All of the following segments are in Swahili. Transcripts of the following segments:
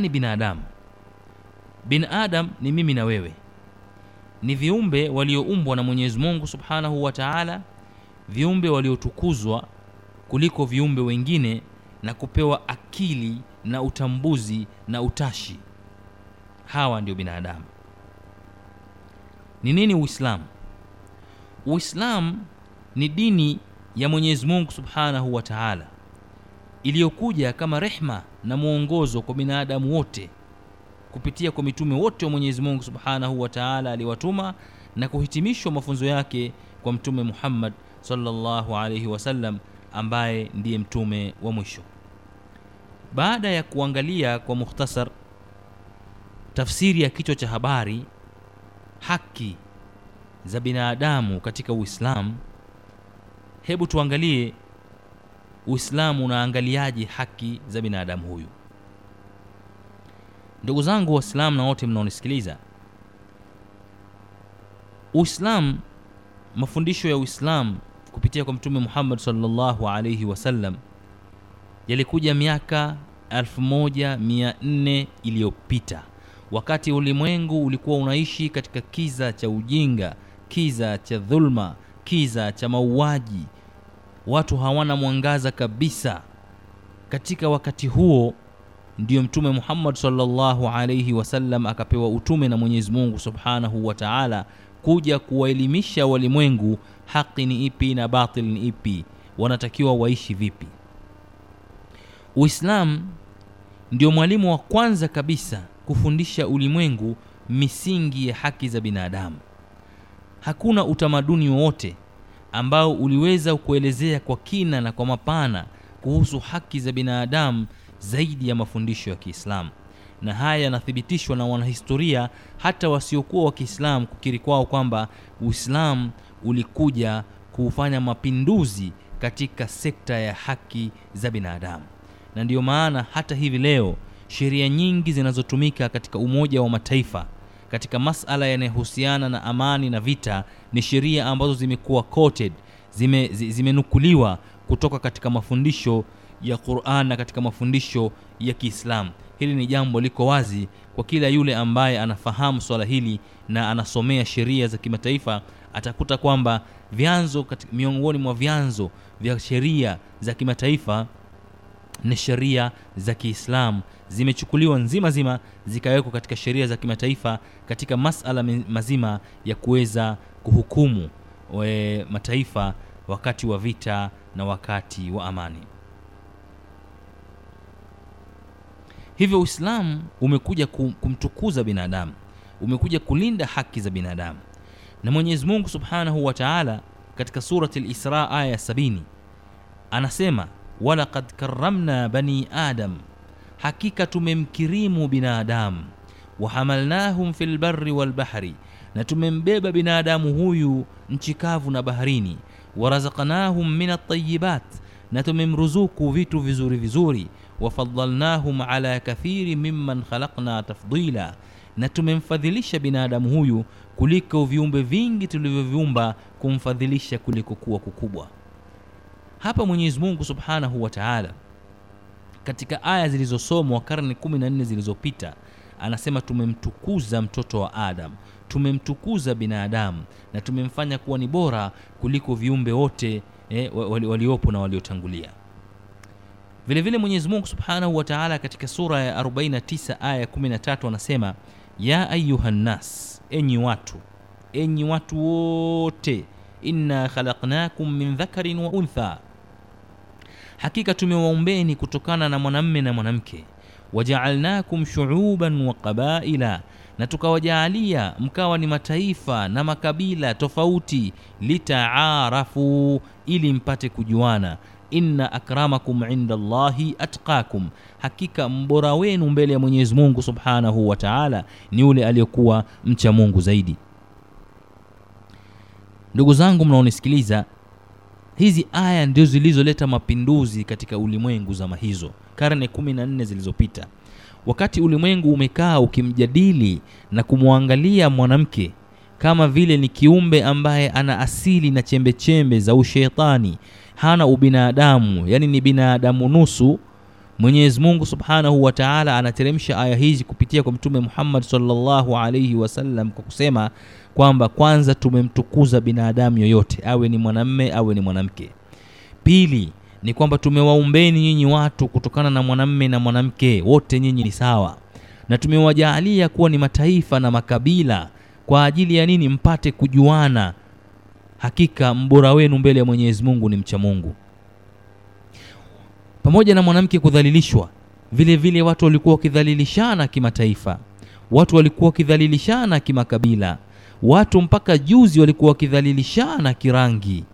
ni binadamu. Binadam ni mimi na wewe. Ni viumbe walioumbwa na mwenyezi mungu subhanahu wa taala viumbe waliotukuzwa kuliko viumbe wengine na kupewa akili na utambuzi na utashi. Hawa ndio binadamu. Ni nini uislamu? Uislamu ni dini ya mwenyezi mungu subhanahu wa taala iliyokuja kama rehma na mwongozo kwa binadamu wote. Kupitia kwa mitume wote wa mwenyezi mungu subhanahu wa taala aliwatuma na kuhitimishwa mafunzo yake kwa mtume muhammad sallallahu alaihi wasallam ambaye ndiye mtume wa mwisho. Baada ya kuangalia kwa mukhtasar tafsiri ya kichwa cha habari haki za binadamu katika uislamu hebu tuangalie uislamu unaangaliaje haki za binadamu huyu? Ndugu zangu waislamu na wote mnaonisikiliza uislamu mafundisho ya uislamu kupitia kwa mtume muhammad sallallahu alaihi wasallam yalikuja miaka 1400 iliyopita wakati ulimwengu ulikuwa unaishi katika kiza cha ujinga kiza cha dhulma kiza cha mauaji watu hawana mwangaza kabisa. Katika wakati huo ndiyo mtume muhammad sallallahu alaihi wasallam akapewa utume na mwenyezi mungu subhanahu wa taala kuja kuwaelimisha walimwengu haki ni ipi na batil ni ipi wanatakiwa waishi vipi. Uislamu ndio mwalimu wa kwanza kabisa kufundisha ulimwengu misingi ya haki za binadamu. Hakuna utamaduni wowote ambao uliweza kuelezea kwa kina na kwa mapana kuhusu haki za binadamu zaidi ya mafundisho ya kiislamu. Na haya yanathibitishwa na wanahistoria hata wasiokuwa wa kiislamu kukiri kwao kwamba uislamu ulikuja kufanya mapinduzi katika sekta ya haki za binadamu. Na ndiyo maana hata hivi leo sheria nyingi zinazotumika katika umoja wa mataifa katika masala yanayohusiana na amani na vita ni sheria ambazo zimekuwa quoted zime, zimenukuliwa kutoka katika mafundisho ya Qur'an na katika mafundisho ya Kiislamu. Hili ni jambo liko wazi kwa kila yule ambaye anafahamu swala hili na anasomea sheria za kimataifa, atakuta kwamba vyanzo miongoni mwa vyanzo vya sheria za kimataifa ni sheria za Kiislamu. Zimechukuliwa nzima zima zikawekwa katika sheria za kimataifa katika masala mazima ya kuweza kuhukumu we, mataifa wakati wa vita na wakati wa amani. Hivyo Uislamu umekuja kumtukuza binadamu, umekuja kulinda haki za binadamu, na Mwenyezi Mungu Subhanahu wa Ta'ala katika surati al-Isra aya ya sabini anasema walaqad karramna bani adam, hakika tumemkirimu binadamu, wahamalnahum fil barri wal bahri, na tumembeba binadamu huyu nchi kavu na baharini, warazaqnahum min at-tayyibat, na tumemruzuku vitu vizuri vizuri, Wafadalnahum ala kathiri mimman khalaqna tafdila, na tumemfadhilisha binadamu huyu kuliko viumbe vingi tulivyoviumba kumfadhilisha kuliko kuwa kukubwa. Hapa Mwenyezi Mungu Subhanahu wa Ta'ala katika aya zilizosomwa karne 14 zilizopita anasema tumemtukuza mtoto wa Adam, tumemtukuza binadamu na tumemfanya kuwa ni bora kuliko viumbe wote eh, waliopo na waliotangulia. Vile vile Mwenyezi Mungu Subhanahu wa Ta'ala katika sura ya 49 aya ya 13 anasema ya ayuhan nas, enyi watu, enyi watu wote, inna khalaqnakum min dhakarin wa untha hakika tumewaumbeni kutokana na mwanamme na mwanamke. Wajaalnakum shuuban wa qabaila na tukawajaalia mkawa ni mataifa na makabila tofauti litaarafu ili mpate kujuana. Inna akramakum inda llahi atqakum. Hakika mbora wenu mbele ya mwenyezi mungu subhanahu wa taala ni yule aliyekuwa mcha mungu zaidi. Ndugu zangu mnaonisikiliza hizi aya ndio zilizoleta mapinduzi katika ulimwengu zama hizo karne 14 zilizopita. Wakati ulimwengu umekaa ukimjadili na kumwangalia mwanamke kama vile ni kiumbe ambaye ana asili na chembechembe za ushetani hana ubinadamu yani ni binadamu nusu Mwenyezi Mungu Subhanahu wa Ta'ala anateremsha aya hizi kupitia kwa Mtume Muhammad sallallahu alayhi wasallam kwa kusema kwamba kwanza tumemtukuza binadamu yoyote, awe ni mwanamme awe ni mwanamke. Pili ni kwamba tumewaumbeni nyinyi watu kutokana na mwanamme na mwanamke, wote nyinyi ni sawa, na tumewajaalia kuwa ni mataifa na makabila. Kwa ajili ya nini? Mpate kujuana. Hakika mbora wenu mbele ya Mwenyezi Mungu ni mcha Mungu. Pamoja na mwanamke kudhalilishwa, vile vile watu walikuwa wakidhalilishana kimataifa, watu walikuwa wakidhalilishana kimakabila, watu mpaka juzi walikuwa wakidhalilishana kirangi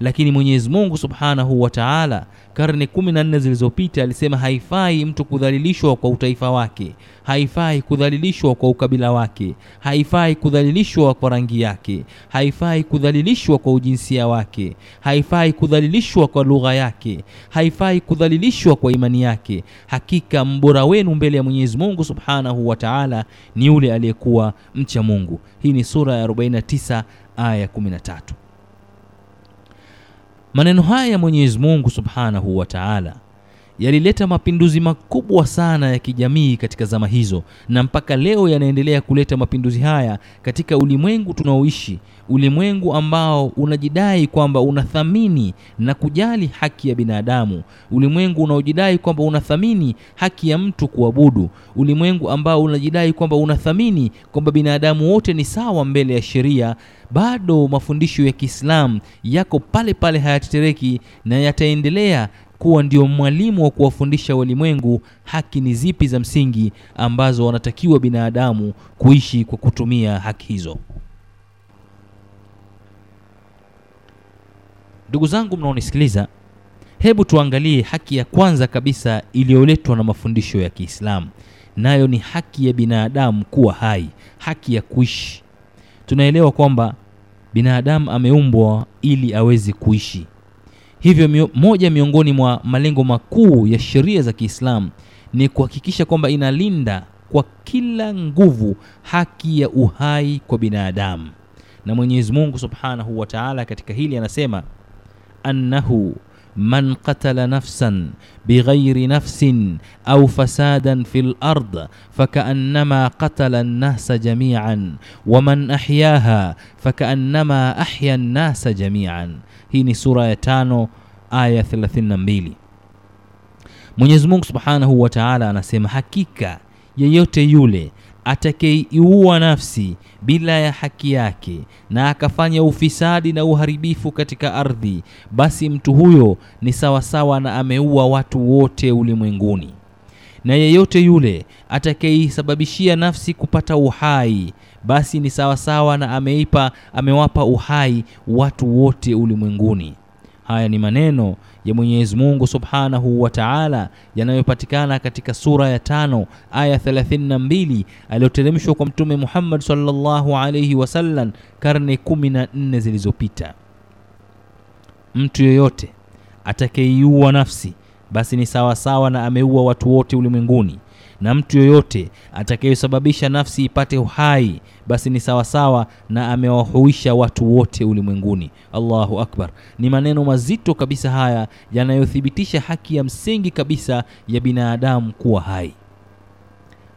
lakini Mwenyezi Mungu Subhanahu wa Ta'ala karne kumi na nne zilizopita alisema haifai mtu kudhalilishwa kwa utaifa wake, haifai kudhalilishwa kwa ukabila wake, haifai kudhalilishwa kwa rangi yake, haifai kudhalilishwa kwa ujinsia wake, haifai kudhalilishwa kwa lugha yake, haifai kudhalilishwa kwa imani yake. Hakika mbora wenu mbele ya Mwenyezi Mungu Subhanahu wa Ta'ala ni yule aliyekuwa mcha Mungu. Hii ni sura ya 49 aya 13. Maneno haya ya Mwenyezi Mungu Subhanahu wa Ta'ala yalileta mapinduzi makubwa sana ya kijamii katika zama hizo, na mpaka leo yanaendelea kuleta mapinduzi haya katika ulimwengu tunaoishi, ulimwengu ambao unajidai kwamba unathamini na kujali haki ya binadamu, ulimwengu unaojidai kwamba unathamini haki ya mtu kuabudu, ulimwengu ambao unajidai kwamba unathamini kwamba binadamu wote ni sawa mbele ya sheria. Bado mafundisho ya Kiislamu yako pale pale, hayatetereki na yataendelea kuwa ndio mwalimu wa kuwafundisha walimwengu haki ni zipi za msingi ambazo wanatakiwa binadamu kuishi kwa kutumia haki hizo. Ndugu zangu mnaonisikiliza, hebu tuangalie haki ya kwanza kabisa iliyoletwa na mafundisho ya Kiislamu, nayo ni haki ya binadamu kuwa hai, haki ya kuishi. Tunaelewa kwamba binadamu ameumbwa ili aweze kuishi hivyo mio, moja miongoni mwa malengo makuu ya sheria za Kiislamu ni kuhakikisha kwamba inalinda kwa kila nguvu haki ya uhai kwa binadamu, na Mwenyezi Mungu Subhanahu wa Ta'ala katika hili anasema annahu man qatala nafsan bighairi nafsin au fasadan fil ard fakaannama qatala an-nasa jami'an wa man ahyaha fakaannama ahya an-nasa jami'an. Hii ni sura ya tano aya 32. Mwenyezi Mungu Subhanahu wa Ta'ala anasema hakika yeyote yule atakayeiua nafsi bila ya haki yake na akafanya ufisadi na uharibifu katika ardhi, basi mtu huyo ni sawasawa na ameua watu wote ulimwenguni. Na yeyote yule atakayeisababishia nafsi kupata uhai, basi ni sawasawa na ameipa amewapa uhai watu wote ulimwenguni. Haya ni maneno ya Mwenyezi Mungu Subhanahu wa Ta'ala yanayopatikana katika sura ya tano aya 32 aliyoteremshwa kwa Mtume Muhammad sallallahu alayhi wasallam karne kumi na nne zilizopita. Mtu yoyote atakayeiua nafsi basi ni sawa sawa na ameua watu wote ulimwenguni, na mtu yoyote atakayesababisha nafsi ipate uhai basi ni sawasawa na amewahuisha watu wote ulimwenguni. Allahu akbar! Ni maneno mazito kabisa haya yanayothibitisha haki ya msingi kabisa ya binadamu kuwa hai.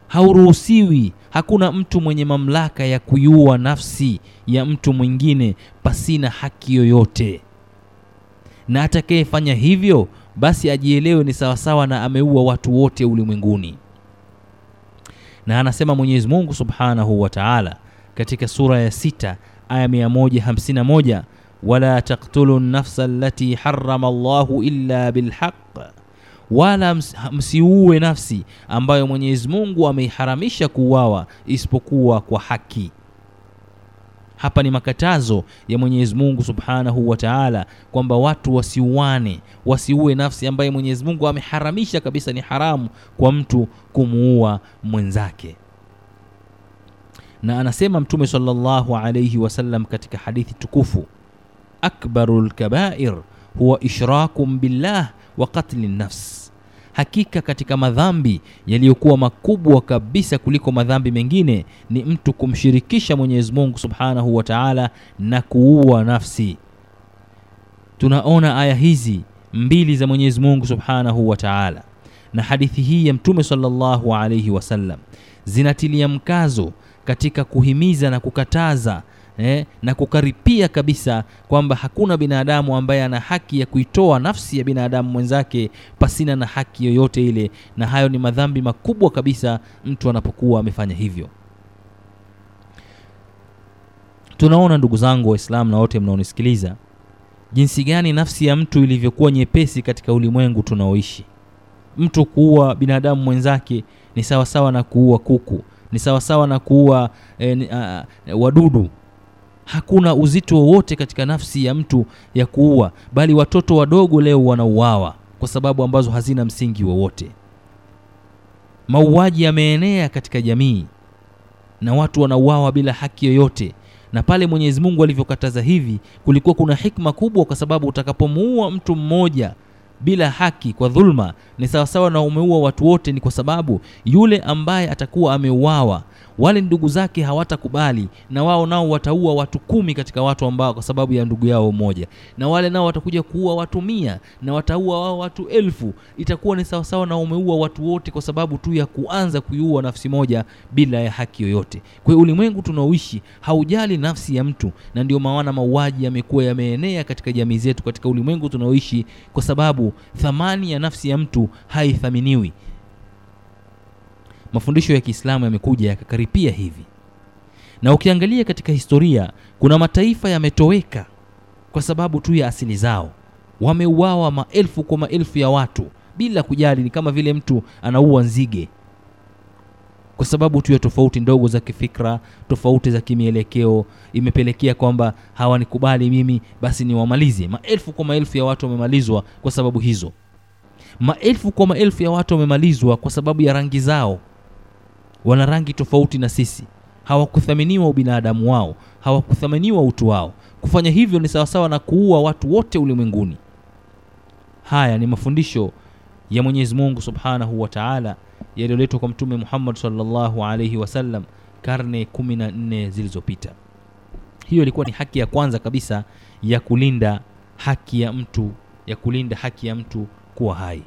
Hauruhusiwi, hakuna mtu mwenye mamlaka ya kuiua nafsi ya mtu mwingine pasina haki yoyote, na atakayefanya hivyo basi ajielewe ni sawasawa na ameua watu wote ulimwenguni. Na anasema Mwenyezi Mungu Subhanahu wa Ta'ala katika sura ya sita aya 151, wala taqtulu nafsa allati harrama Allahu illa bilhaq, wala msiue nafsi ambayo Mwenyezi Mungu ameiharamisha kuuawa isipokuwa kwa haki. Hapa ni makatazo ya Mwenyezi Mungu Subhanahu wa Ta'ala kwamba watu wasiuane, wasiue nafsi ambaye Mwenyezi Mungu ameharamisha kabisa, ni haramu kwa mtu kumuua mwenzake. Na anasema Mtume sallallahu alayhi wasallam katika hadithi tukufu, akbarul kabair huwa ishrakum billah wa qatli nafs Hakika katika madhambi yaliyokuwa makubwa kabisa kuliko madhambi mengine ni mtu kumshirikisha Mwenyezi Mungu Subhanahu wa Ta'ala na kuua nafsi. Tunaona aya hizi mbili za Mwenyezi Mungu Subhanahu wa Ta'ala na hadithi hii ya Mtume sallallahu alaihi wasallam zinatilia mkazo katika kuhimiza na kukataza eh, na kukaripia kabisa kwamba hakuna binadamu ambaye ana haki ya kuitoa nafsi ya binadamu mwenzake pasina na haki yoyote ile, na hayo ni madhambi makubwa kabisa mtu anapokuwa amefanya hivyo. Tunaona ndugu zangu Waislamu na wote mnaonisikiliza, jinsi gani nafsi ya mtu ilivyokuwa nyepesi katika ulimwengu tunaoishi. Mtu kuua binadamu mwenzake ni sawasawa na kuua kuku, ni sawasawa na kuua eh, uh, wadudu. Hakuna uzito wowote katika nafsi ya mtu ya kuua, bali watoto wadogo leo wanauawa kwa sababu ambazo hazina msingi wowote. Mauaji yameenea katika jamii na watu wanauawa bila haki yoyote na pale Mwenyezi Mungu alivyokataza hivi, kulikuwa kuna hikma kubwa, kwa sababu utakapomuua mtu mmoja bila haki kwa dhulma, ni sawasawa na umeua watu wote. Ni kwa sababu yule ambaye atakuwa ameuawa, wale ndugu zake hawatakubali, na wao nao wataua watu kumi katika watu ambao kwa sababu ya ndugu yao mmoja, na wale nao watakuja kuua watu mia na wataua wao watu elfu. Itakuwa ni sawasawa na umeua watu wote kwa sababu tu ya kuanza kuiua nafsi moja bila ya haki yoyote. Kwa ulimwengu tunaoishi haujali nafsi ya mtu, na ndio maana mauaji yamekuwa yameenea katika jamii zetu, katika ulimwengu tunaoishi, kwa sababu thamani ya nafsi ya mtu haithaminiwi. Mafundisho ya Kiislamu yamekuja yakakaripia hivi, na ukiangalia katika historia, kuna mataifa yametoweka kwa sababu tu ya asili zao. Wameuawa maelfu kwa maelfu ya watu bila kujali, ni kama vile mtu anaua nzige kwa sababu tu ya tofauti ndogo za kifikra, tofauti za kimielekeo, imepelekea kwamba hawanikubali mimi, basi niwamalize. Maelfu kwa maelfu ya watu wamemalizwa kwa sababu hizo. Maelfu kwa maelfu ya watu wamemalizwa kwa sababu ya rangi zao. Wana rangi tofauti na sisi, hawakuthaminiwa ubinadamu wao, hawakuthaminiwa utu wao. Kufanya hivyo ni sawasawa na kuua watu wote ulimwenguni. Haya ni mafundisho ya Mwenyezi Mungu Subhanahu wa Ta'ala yaliyoletwa kwa Mtume Muhammad sallallahu alaihi wasallam karne kumi na nne zilizopita. Hiyo ilikuwa ni haki ya kwanza kabisa ya kulinda haki ya mtu ya kulinda haki ya mtu kuwa hai.